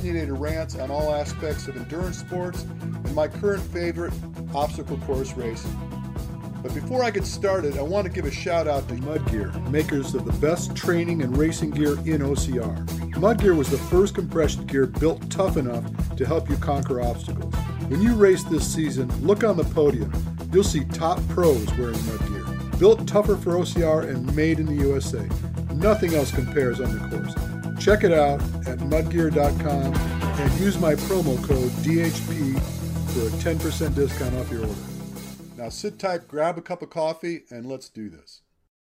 opinionated rants on all aspects of endurance sports and my current favorite, obstacle course racing. But before I get started, I want to give a shout out to Mudgear, makers of the best training and racing gear in OCR. Mudgear was the first compression gear built tough enough to help you conquer obstacles. When you race this season, look on the podium. You'll see top pros wearing Mudgear. Built tougher for OCR and made in the USA. Nothing else compares on the course. Check it out at mudgear.com and use my promo code DHP for a 10% discount off your order. Now sit tight, grab a cup of coffee, and let's do this.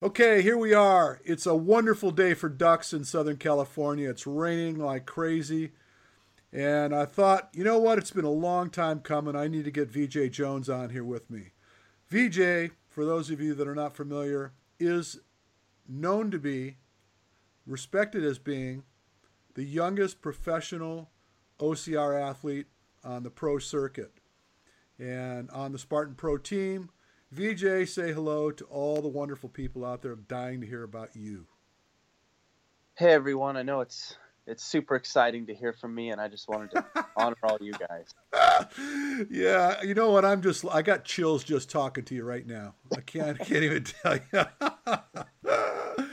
Okay, here we are. It's a wonderful day for ducks in Southern California. It's raining like crazy. And I thought, you know what? It's been a long time coming. I need to get Veejay Jones on here with me. Veejay, for those of you that are not familiar, is known to be, respected as being, the youngest professional OCR athlete on the pro circuit. And on the Spartan Pro team, Veejay, say hello to all the wonderful people out there dying to hear about you. Hey everyone, I know it's it's super exciting to hear from me, and I just wanted to honor all you guys. yeah, you know what? I'm just I got chills just talking to you right now. I can't I can't even tell you.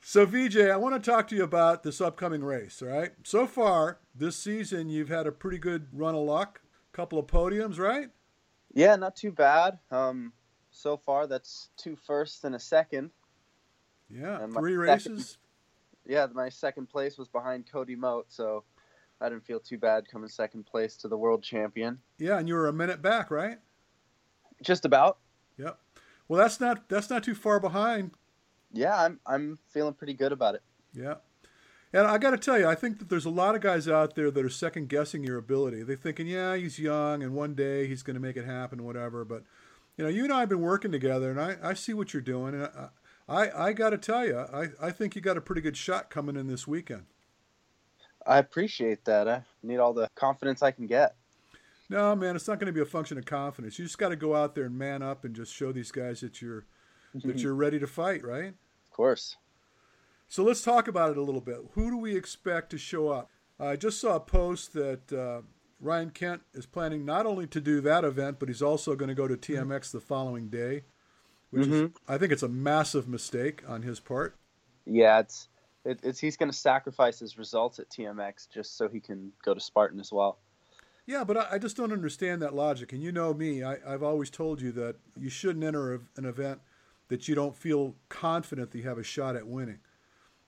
so Veejay, I want to talk to you about this upcoming race. All right. So far this season, you've had a pretty good run of luck, a couple of podiums, right? Yeah, not too bad. Um, so far, that's two firsts and a second. Yeah, and three races. Yeah, my second place was behind Cody Moat, so I didn't feel too bad coming second place to the world champion. Yeah, and you were a minute back, right? Just about. Yep. Well, that's not that's not too far behind. Yeah, I'm I'm feeling pretty good about it. Yeah. And I got to tell you, I think that there's a lot of guys out there that are second guessing your ability. They're thinking, yeah, he's young, and one day he's going to make it happen, whatever. But you know, you and I have been working together, and I, I see what you're doing, and I I, I got to tell you, I, I think you got a pretty good shot coming in this weekend. I appreciate that. I need all the confidence I can get. No, man, it's not going to be a function of confidence. You just got to go out there and man up and just show these guys that you're that you're ready to fight, right? Of course. So let's talk about it a little bit. Who do we expect to show up? I just saw a post that uh, Ryan Kent is planning not only to do that event, but he's also going to go to TMX the following day, which mm-hmm. is, I think it's a massive mistake on his part. Yeah, it's, it, it's he's going to sacrifice his results at TMX just so he can go to Spartan as well. Yeah, but I, I just don't understand that logic. And you know me, I, have always told you that you shouldn't enter a, an event that you don't feel confident that you have a shot at winning.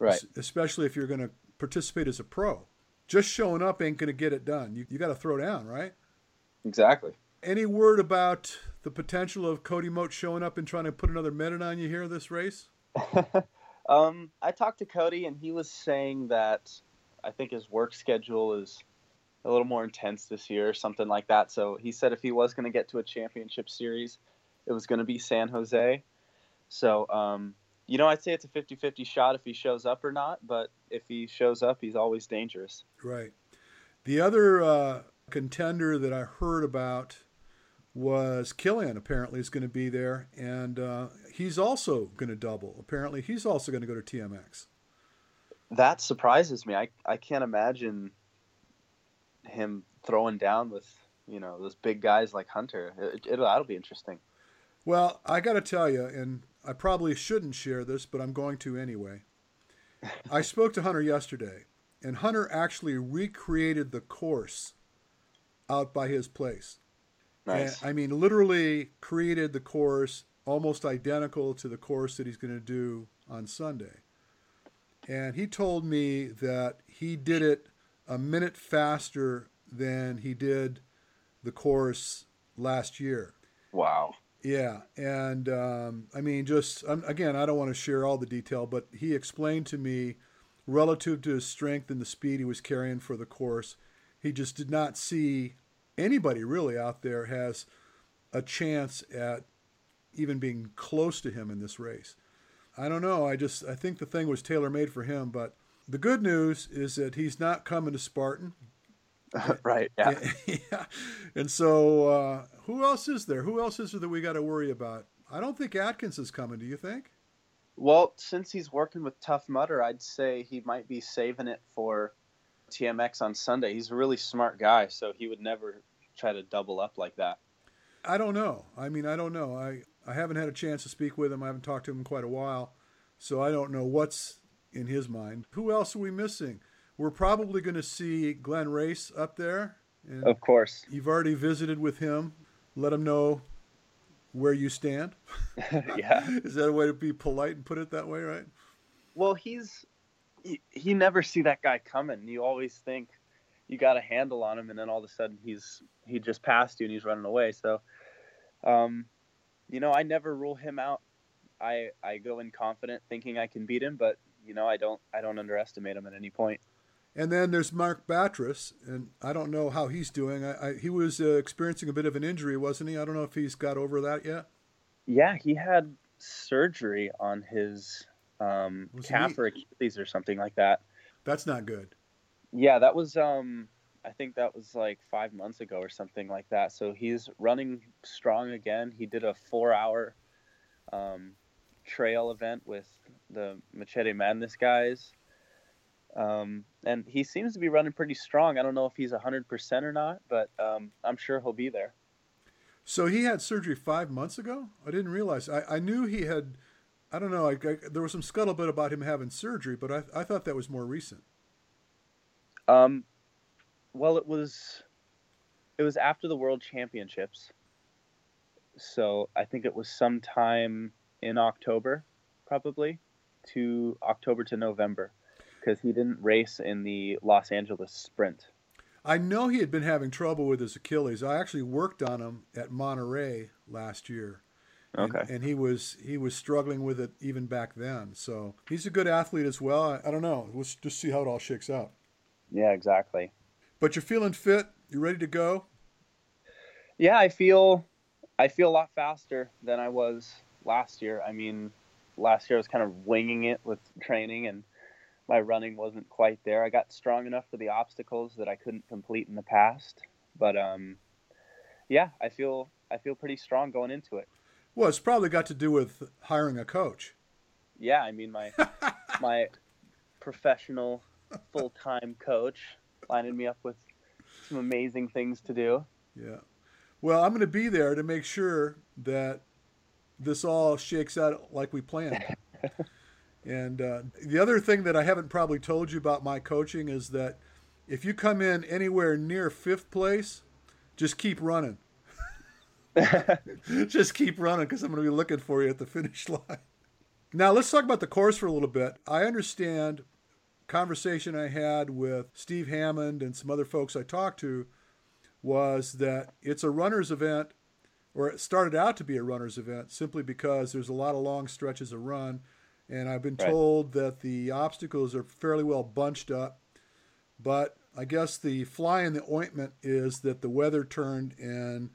Right. Especially if you're going to participate as a pro just showing up ain't going to get it done. You, you got to throw down, right? Exactly. Any word about the potential of Cody Moat showing up and trying to put another minute on you here this race? um, I talked to Cody, and he was saying that I think his work schedule is a little more intense this year, or something like that. So he said if he was going to get to a championship series, it was going to be San Jose. So um, you know, I'd say it's a 50 50 shot if he shows up or not, but if he shows up, he's always dangerous. Right. The other uh, contender that I heard about was Killian, apparently, is going to be there, and uh, he's also going to double. Apparently, he's also going to go to TMX. That surprises me. I, I can't imagine him throwing down with, you know, those big guys like Hunter. It, it, that'll be interesting. Well, I got to tell you, and I probably shouldn't share this, but I'm going to anyway. I spoke to Hunter yesterday, and Hunter actually recreated the course out by his place. Nice. And, I mean, literally created the course almost identical to the course that he's going to do on Sunday. And he told me that he did it a minute faster than he did the course last year. Wow. Yeah, and um, I mean, just um, again, I don't want to share all the detail, but he explained to me, relative to his strength and the speed he was carrying for the course, he just did not see anybody really out there has a chance at even being close to him in this race. I don't know. I just I think the thing was tailor made for him. But the good news is that he's not coming to Spartan. right. Yeah. yeah. And so, uh, who else is there? Who else is there that we got to worry about? I don't think Atkins is coming. Do you think? Well, since he's working with Tough Mudder, I'd say he might be saving it for TMX on Sunday. He's a really smart guy, so he would never try to double up like that. I don't know. I mean, I don't know. I, I haven't had a chance to speak with him. I haven't talked to him in quite a while. So I don't know what's in his mind. Who else are we missing? We're probably going to see Glenn Racz up there. of course. You've already visited with him. Let him know where you stand. yeah. Is that a way to be polite and put it that way, right? Well, he's he, he never see that guy coming. You always think you got a handle on him, and then all of a sudden he's he just passed you and he's running away. So, um, you know, I never rule him out. I I go in confident, thinking I can beat him, but you know, I don't I don't underestimate him at any point. And then there's Mark Batres, and I don't know how he's doing. I, I, he was uh, experiencing a bit of an injury, wasn't he? I don't know if he's got over that yet. Yeah, he had surgery on his um, calf or Achilles or something like that. That's not good. Yeah, that was. Um, I think that was like five months ago or something like that. So he's running strong again. He did a four-hour um, trail event with the Machete Madness guys. Um, and he seems to be running pretty strong. I don't know if he's 100% or not, but um, I'm sure he'll be there. So he had surgery five months ago? I didn't realize. I, I knew he had, I don't know, I, I, there was some scuttlebutt about him having surgery, but I, I thought that was more recent. Um, well, it was, it was after the World Championships. So I think it was sometime in October, probably, to October to November because he didn't race in the Los Angeles Sprint. I know he had been having trouble with his Achilles. I actually worked on him at Monterey last year. Okay. And, and, he was he was struggling with it even back then. So he's a good athlete as well. I, I don't know. Let's just see how it all shakes out. Yeah, exactly. But you're feeling fit. You're ready to go. Yeah, I feel I feel a lot faster than I was last year. I mean, last year I was kind of winging it with training and my running wasn't quite there. I got strong enough for the obstacles that I couldn't complete in the past, but um, yeah, I feel I feel pretty strong going into it. Well, it's probably got to do with hiring a coach. Yeah, I mean my my professional full time coach lining me up with some amazing things to do. Yeah. Well, I'm going to be there to make sure that this all shakes out like we planned. And uh, the other thing that I haven't probably told you about my coaching is that if you come in anywhere near fifth place, just keep running. just keep running because I'm going to be looking for you at the finish line. Now let's talk about the course for a little bit. I understand conversation I had with Steve Hammond and some other folks I talked to was that it's a runner's event or it started out to be a runner's event simply because there's a lot of long stretches of run and I've been right. told that the obstacles are fairly well bunched up. But I guess the fly in the ointment is that the weather turned, and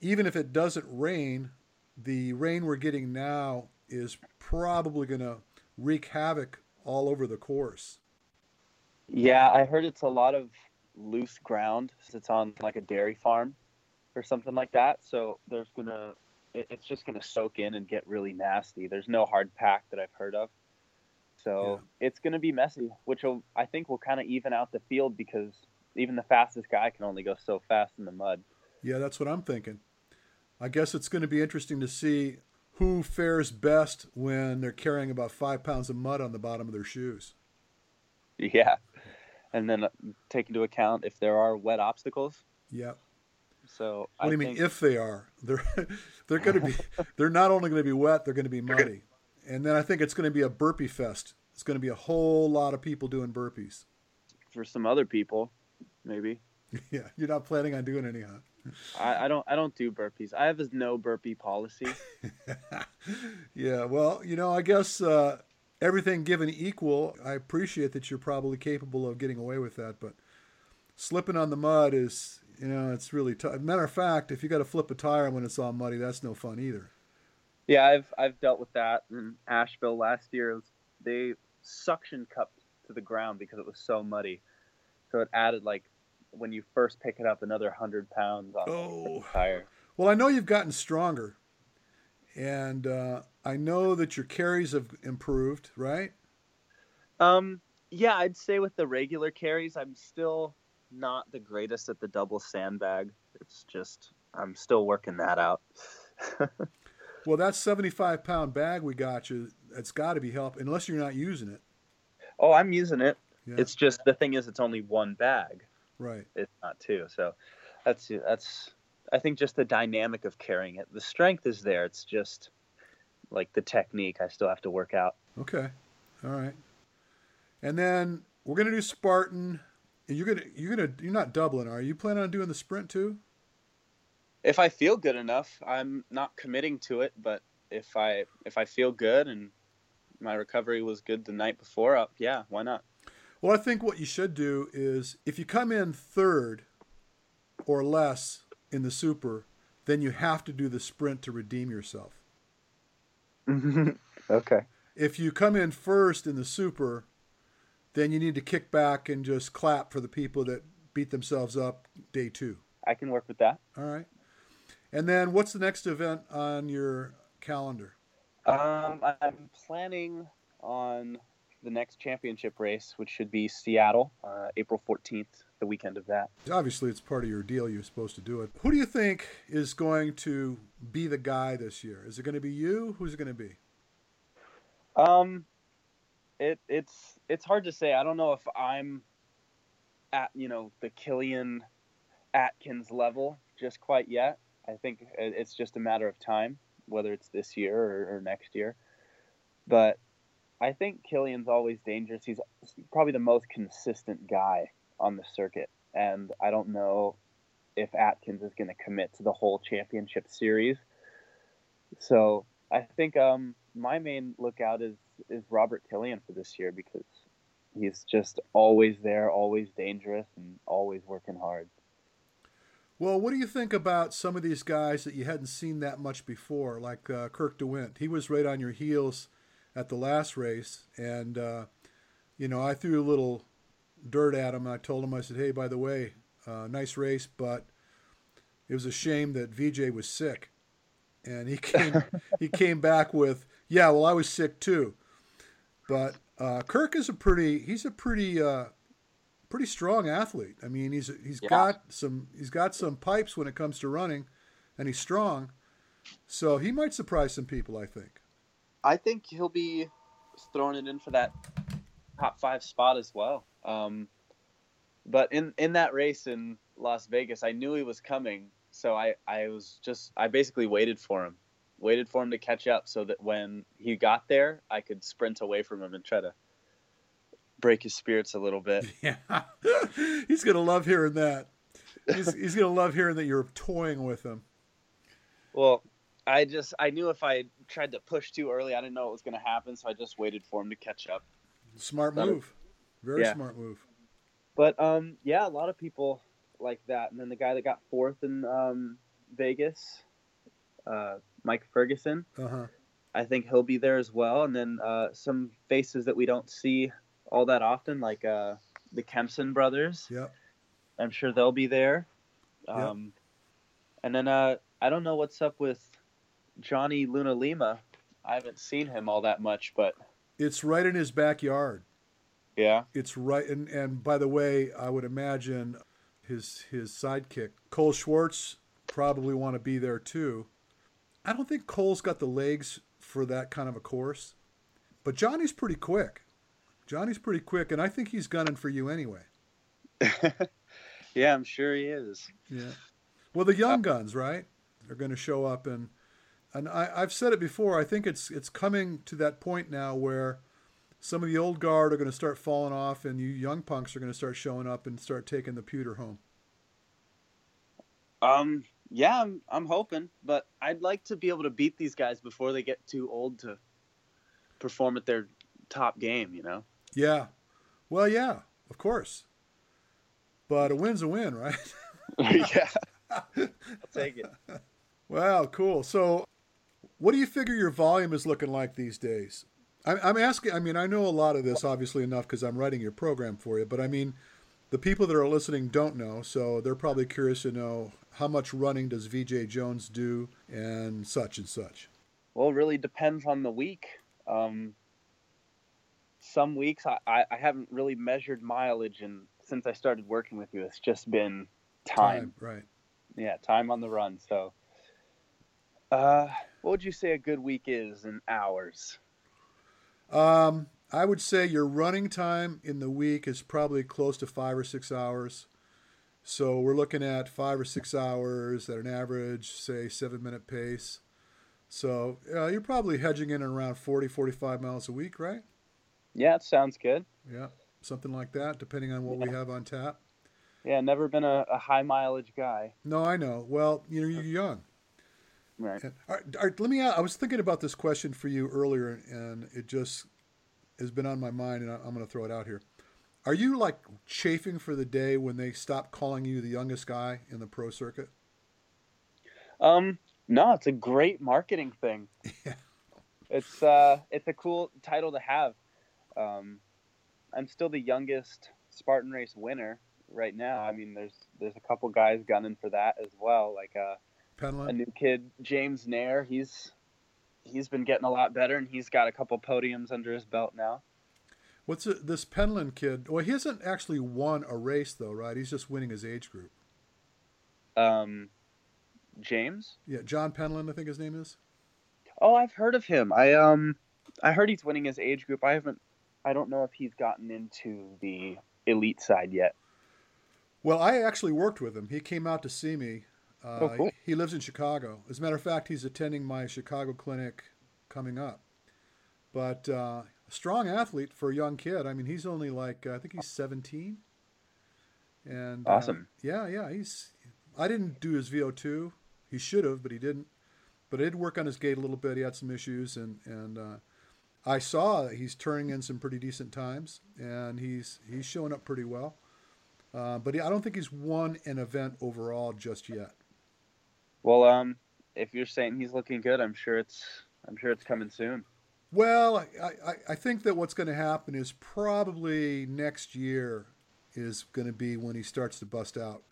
even if it doesn't rain, the rain we're getting now is probably going to wreak havoc all over the course. Yeah, I heard it's a lot of loose ground. It's on like a dairy farm or something like that. So there's going to it, it's just going to soak in and get really nasty. There's no hard pack that I've heard of. So yeah. it's going to be messy, which will, I think will kind of even out the field because even the fastest guy can only go so fast in the mud. Yeah, that's what I'm thinking. I guess it's going to be interesting to see who fares best when they're carrying about five pounds of mud on the bottom of their shoes. Yeah. And then uh, take into account if there are wet obstacles. Yep. So what do you think... mean if they are? They're they're going to be they're not only going to be wet, they're going to be muddy. And then I think it's going to be a burpee fest. It's going to be a whole lot of people doing burpees. For some other people, maybe. Yeah, you're not planning on doing any, huh? I, I don't. I don't do burpees. I have a no burpee policy. yeah, well, you know, I guess uh, everything given equal, I appreciate that you're probably capable of getting away with that, but slipping on the mud is you know, it's really tough. Matter of fact, if you got to flip a tire when it's all muddy, that's no fun either. Yeah, I've I've dealt with that in Asheville last year. They suction cupped to the ground because it was so muddy, so it added like when you first pick it up another hundred pounds on oh. the tire. Well, I know you've gotten stronger, and uh, I know that your carries have improved, right? Um, yeah, I'd say with the regular carries, I'm still not the greatest at the double sandbag. It's just I'm still working that out. well, that 75 pound bag we got you, it's got to be help unless you're not using it. Oh, I'm using it. Yeah. It's just the thing is, it's only one bag. Right. It's not two. So that's that's I think just the dynamic of carrying it. The strength is there. It's just like the technique I still have to work out. Okay. All right. And then we're gonna do Spartan. You're gonna you're gonna you're not doubling, are you? Planning on doing the sprint too? If I feel good enough, I'm not committing to it. But if I if I feel good and my recovery was good the night before, up, yeah, why not? Well, I think what you should do is if you come in third or less in the super, then you have to do the sprint to redeem yourself. okay. If you come in first in the super, then you need to kick back and just clap for the people that beat themselves up day two. I can work with that. All right. And then what's the next event on your calendar? Um, I'm planning on the next championship race, which should be Seattle, uh, April 14th, the weekend of that. Obviously, it's part of your deal. You're supposed to do it. Who do you think is going to be the guy this year? Is it going to be you? Who's it going to be? Um, it it's it's hard to say. I don't know if I'm at you know the Killian Atkins level just quite yet. I think it's just a matter of time, whether it's this year or, or next year. But I think Killian's always dangerous. He's probably the most consistent guy on the circuit, and I don't know if Atkins is going to commit to the whole championship series. So I think um, my main lookout is is Robert Killian for this year because he's just always there, always dangerous, and always working hard. Well, what do you think about some of these guys that you hadn't seen that much before, like uh, Kirk DeWitt? He was right on your heels at the last race, and uh, you know I threw a little dirt at him. I told him I said, "Hey, by the way, uh, nice race, but it was a shame that Veejay was sick." And he came he came back with, "Yeah, well, I was sick too." But uh, Kirk is a pretty he's a pretty uh, pretty strong athlete. I mean, he's he's yeah. got some he's got some pipes when it comes to running, and he's strong. So he might surprise some people. I think. I think he'll be throwing it in for that top five spot as well. Um, but in in that race in Las Vegas, I knew he was coming, so I I was just I basically waited for him, waited for him to catch up, so that when he got there, I could sprint away from him and try to break his spirits a little bit. Yeah, he's gonna love hearing that. He's, he's gonna love hearing that you're toying with him. Well, I just I knew if I tried to push too early, I didn't know what was going to happen, so I just waited for him to catch up. Smart move, very yeah. smart move. But um, yeah, a lot of people like that, and then the guy that got fourth in um, Vegas, uh, Mike Ferguson. Uh-huh. I think he'll be there as well, and then uh, some faces that we don't see all that often, like uh, the Kempson brothers. Yep. I'm sure they'll be there. Um, yep. And then uh, I don't know what's up with Johnny Luna Lima. I haven't seen him all that much, but it's right in his backyard. Yeah, it's right. And and by the way, I would imagine his his sidekick Cole Schwartz probably want to be there too. I don't think Cole's got the legs for that kind of a course, but Johnny's pretty quick. Johnny's pretty quick, and I think he's gunning for you anyway. yeah, I'm sure he is. Yeah. Well, the young guns, right? They're going to show up and and I, I've said it before. I think it's it's coming to that point now where some of the old guard are going to start falling off, and you young punks are going to start showing up and start taking the pewter home. Um. Yeah, I'm, I'm hoping, but I'd like to be able to beat these guys before they get too old to perform at their top game. You know. Yeah. Well, yeah, of course. But a win's a win, right? yeah, I'll take it. Wow, cool. So, what do you figure your volume is looking like these days? I'm, I'm asking. I mean, I know a lot of this obviously enough because I'm writing your program for you. But I mean, the people that are listening don't know, so they're probably curious to know how much running does Veejay Jones do and such and such. Well, it really depends on the week. Um, some weeks I, I, I haven't really measured mileage, and since I started working with you, it's just been time. Time, right. Yeah, time on the run. So, uh, what would you say a good week is in hours? Um, I would say your running time in the week is probably close to five or six hours. So we're looking at five or six hours at an average, say, seven minute pace. So uh, you're probably hedging in at around 40, 45 miles a week, right? Yeah, it sounds good. Yeah, something like that, depending on what we have on tap. Yeah, never been a, a high mileage guy. No, I know. Well, you know, you're young. Right. And, all right, all right, let me. I was thinking about this question for you earlier, and it just has been on my mind, and I'm going to throw it out here. Are you like chafing for the day when they stop calling you the youngest guy in the pro circuit? Um, no, it's a great marketing thing. Yeah. It's uh, it's a cool title to have. Um, I'm still the youngest Spartan race winner right now. I mean, there's there's a couple guys gunning for that as well. Like uh, a new kid, James Nair. He's he's been getting a lot better, and he's got a couple podiums under his belt now. What's it, this Penland kid? Well, he hasn't actually won a race though, right? He's just winning his age group. Um, James. Yeah, John Penland, I think his name is. Oh, I've heard of him. I um, I heard he's winning his age group. I haven't. I don't know if he's gotten into the elite side yet. Well, I actually worked with him. He came out to see me. Uh, Oh, cool. He lives in Chicago. As a matter of fact, he's attending my Chicago clinic coming up. But uh, a strong athlete for a young kid. I mean, he's only like uh, I think he's 17. And uh, Awesome. yeah, yeah. He's. I didn't do his VO2. He should have, but he didn't. But I did work on his gait a little bit. He had some issues, and and uh, I saw that he's turning in some pretty decent times, and he's he's showing up pretty well. Uh, but he, I don't think he's won an event overall just yet. Well, um, if you're saying he's looking good, I'm sure it's I'm sure it's coming soon. Well, I, I, I think that what's going to happen is probably next year is going to be when he starts to bust out.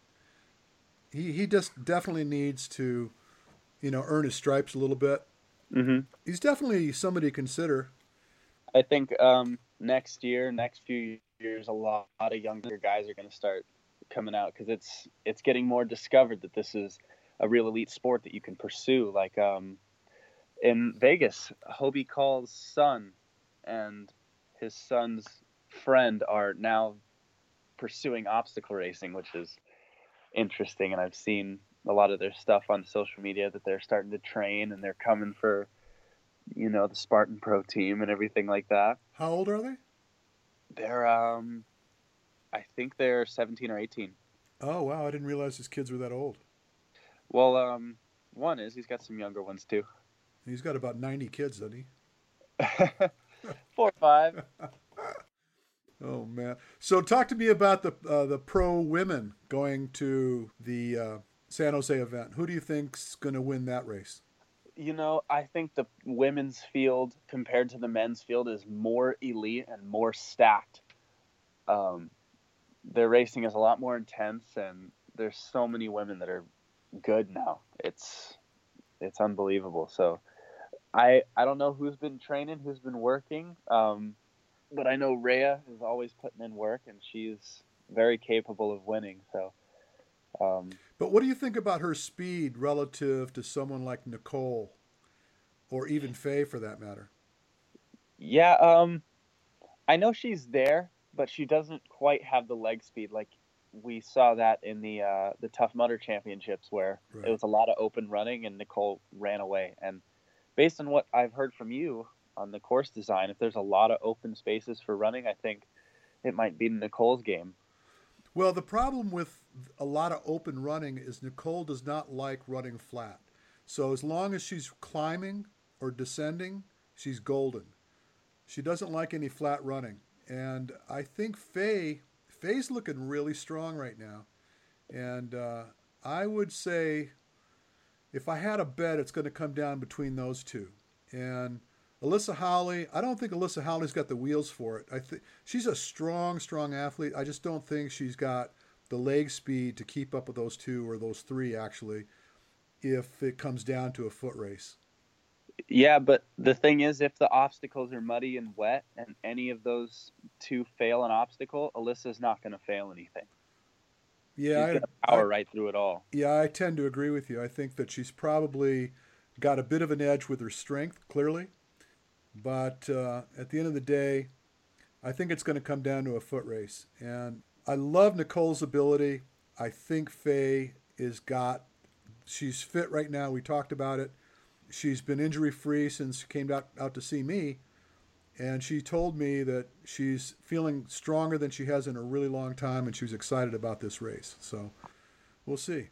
He he just definitely needs to, you know, earn his stripes a little bit. Mm-hmm. He's definitely somebody to consider. I think um, next year, next few years, a lot, of younger guys are going to start coming out because it's it's getting more discovered that this is a real elite sport that you can pursue. Like um, in Vegas, Hobie Call's son and his son's friend are now pursuing obstacle racing, which is interesting. And I've seen a lot of their stuff on social media that they're starting to train and they're coming for, you know, the Spartan Pro team and everything like that. How old are they? They're, um, I think they're 17 or 18. Oh wow, I didn't realize his kids were that old. Well, um, one is he's got some younger ones too. He's got about ninety kids, doesn't he? Four or five. Oh man! So talk to me about the uh, the pro women going to the uh, San Jose event. Who do you think's going to win that race? You know, I think the women's field compared to the men's field is more elite and more stacked. Um, their racing is a lot more intense, and there's so many women that are good now. It's it's unbelievable. So, I I don't know who's been training, who's been working, um, but I know Rea is always putting in work, and she's very capable of winning. So, um, But what do you think about her speed relative to someone like Nicole, or even Faye for that matter? Yeah, um, I know she's there, but she doesn't quite have the leg speed. Like we saw that in the uh, the Tough Mudder Championships, where Right. it was a lot of open running, and Nicole ran away. And based on what I've heard from you on the course design, if there's a lot of open spaces for running, I think it might be Nicole's game. Well, the problem with a lot of open running is Nicole does not like running flat. So as long as she's climbing or descending, she's golden. She doesn't like any flat running. And I think Faye Faye's looking really strong right now. And uh, I would say if I had a bet, it's going to come down between those two. And Alyssa Hawley, I don't think Alyssa Hawley's got the wheels for it. I think she's a strong, strong athlete. I just don't think she's got the leg speed to keep up with those two or those three actually if it comes down to a foot race. Yeah, but the thing is, if the obstacles are muddy and wet, and any of those two fail an obstacle, Alyssa's not going to fail anything. Yeah, she's I, power I, right through it all. Yeah, I tend to agree with you. I think that she's probably got a bit of an edge with her strength, clearly, but uh, at the end of the day, I think it's going to come down to a foot race. And I love Nicole's ability. I think Faye is got. She's fit right now. We talked about it. She's been injury free since she came out, out to see me. And she told me that she's feeling stronger than she has in a really long time, and she was excited about this race. So we'll see.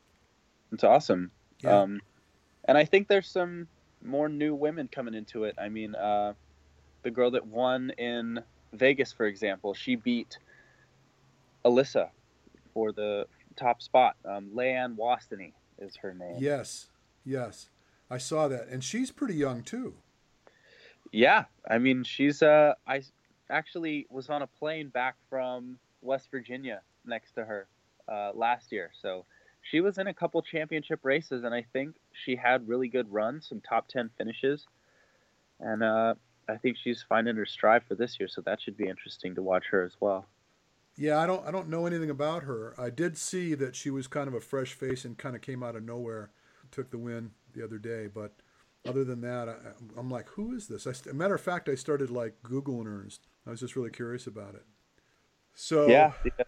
It's awesome. Yeah. Um, and I think there's some more new women coming into it. I mean, uh, the girl that won in Vegas, for example, she beat Alyssa for the top spot. Um, Leanne Wastany is her name. Yes, yes. I saw that, and she's pretty young too. Yeah, I mean, she's uh, I actually was on a plane back from West Virginia next to her uh, last year, so she was in a couple championship races, and I think she had really good runs, some top ten finishes, and uh, I think she's finding her stride for this year, so that should be interesting to watch her as well. Yeah, I don't I don't know anything about her. I did see that she was kind of a fresh face and kind of came out of nowhere, took the win the other day. But other than that, I, am like, who is this? I, matter of fact, I started like googling her. I was just really curious about it. So yeah, the uh,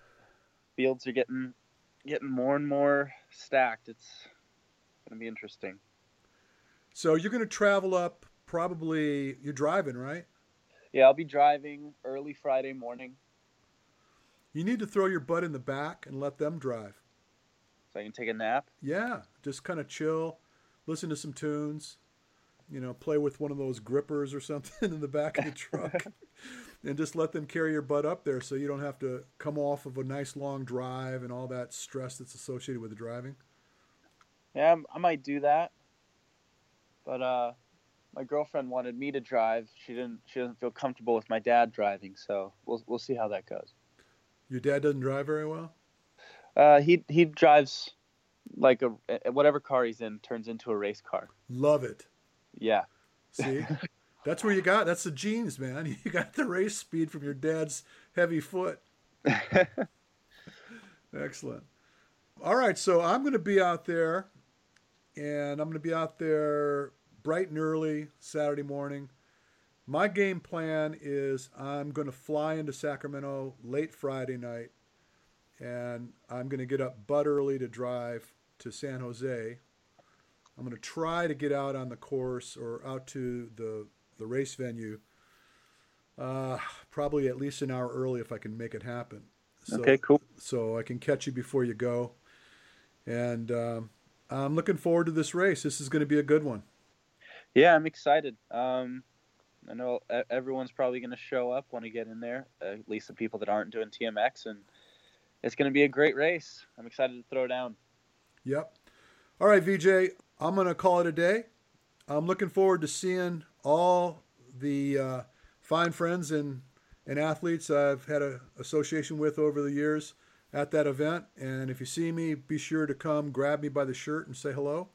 fields are getting getting more and more stacked. It's going to be interesting. So you're going to travel up. Probably you're driving, right? Yeah, I'll be driving early Friday morning. You need to throw your butt in the back and let them drive. So I can take a nap. Yeah, just kind of chill listen to some tunes, you know, play with one of those grippers or something in the back of the truck, and just let them carry your butt up there so you don't have to come off of a nice long drive and all that stress that's associated with the driving. Yeah, I might do that, but uh, my girlfriend wanted me to drive. She didn't. She doesn't feel comfortable with my dad driving, so we'll we'll see how that goes. Your dad doesn't drive very well. Uh, he he drives like a whatever car he's in turns into a race car. Love it. Yeah. See, that's where you got. That's the genes, man. You got the race speed from your dad's heavy foot. Excellent. All right, so I'm going to be out there, and I'm going to be out there bright and early Saturday morning. My game plan is I'm going to fly into Sacramento late Friday night, and I'm going to get up but early to drive to San Jose. I'm going to try to get out on the course or out to the the race venue. Uh, probably at least an hour early if I can make it happen. So, okay, cool. So I can catch you before you go, and um, I'm looking forward to this race. This is going to be a good one. Yeah, I'm excited. Um, I know everyone's probably going to show up when I get in there, at least the people that aren't doing TMX, and it's going to be a great race. I'm excited to throw down. Yep. All right, Veejay, I'm going to call it a day. I'm looking forward to seeing all the uh, fine friends and, and athletes I've had an association with over the years at that event. And if you see me, be sure to come grab me by the shirt and say hello.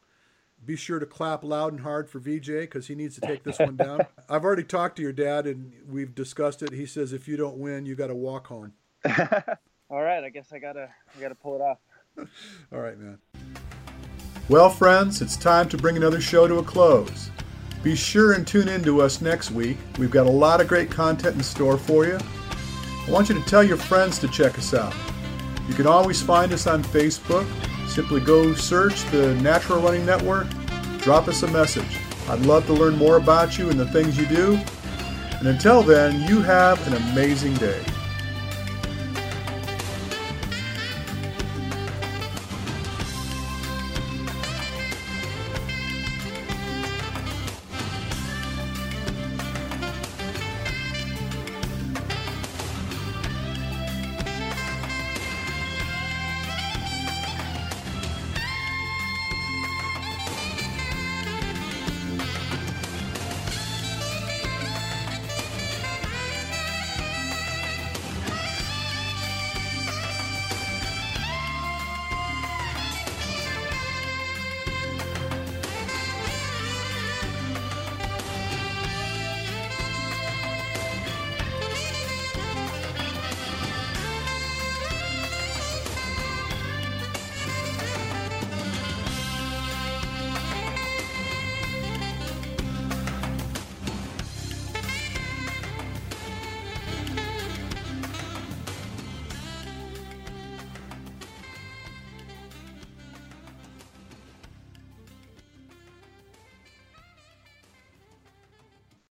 Be sure to clap loud and hard for Veejay because he needs to take this one down. I've already talked to your dad and we've discussed it. He says if you don't win, you got to walk home. all right, I guess I gotta I gotta pull it off. all right, man. Well, friends, it's time to bring another show to a close. Be sure and tune in to us next week. We've got a lot of great content in store for you. I want you to tell your friends to check us out. You can always find us on Facebook. Simply go search the Natural Running Network, drop us a message. I'd love to learn more about you and the things you do. And until then, you have an amazing day.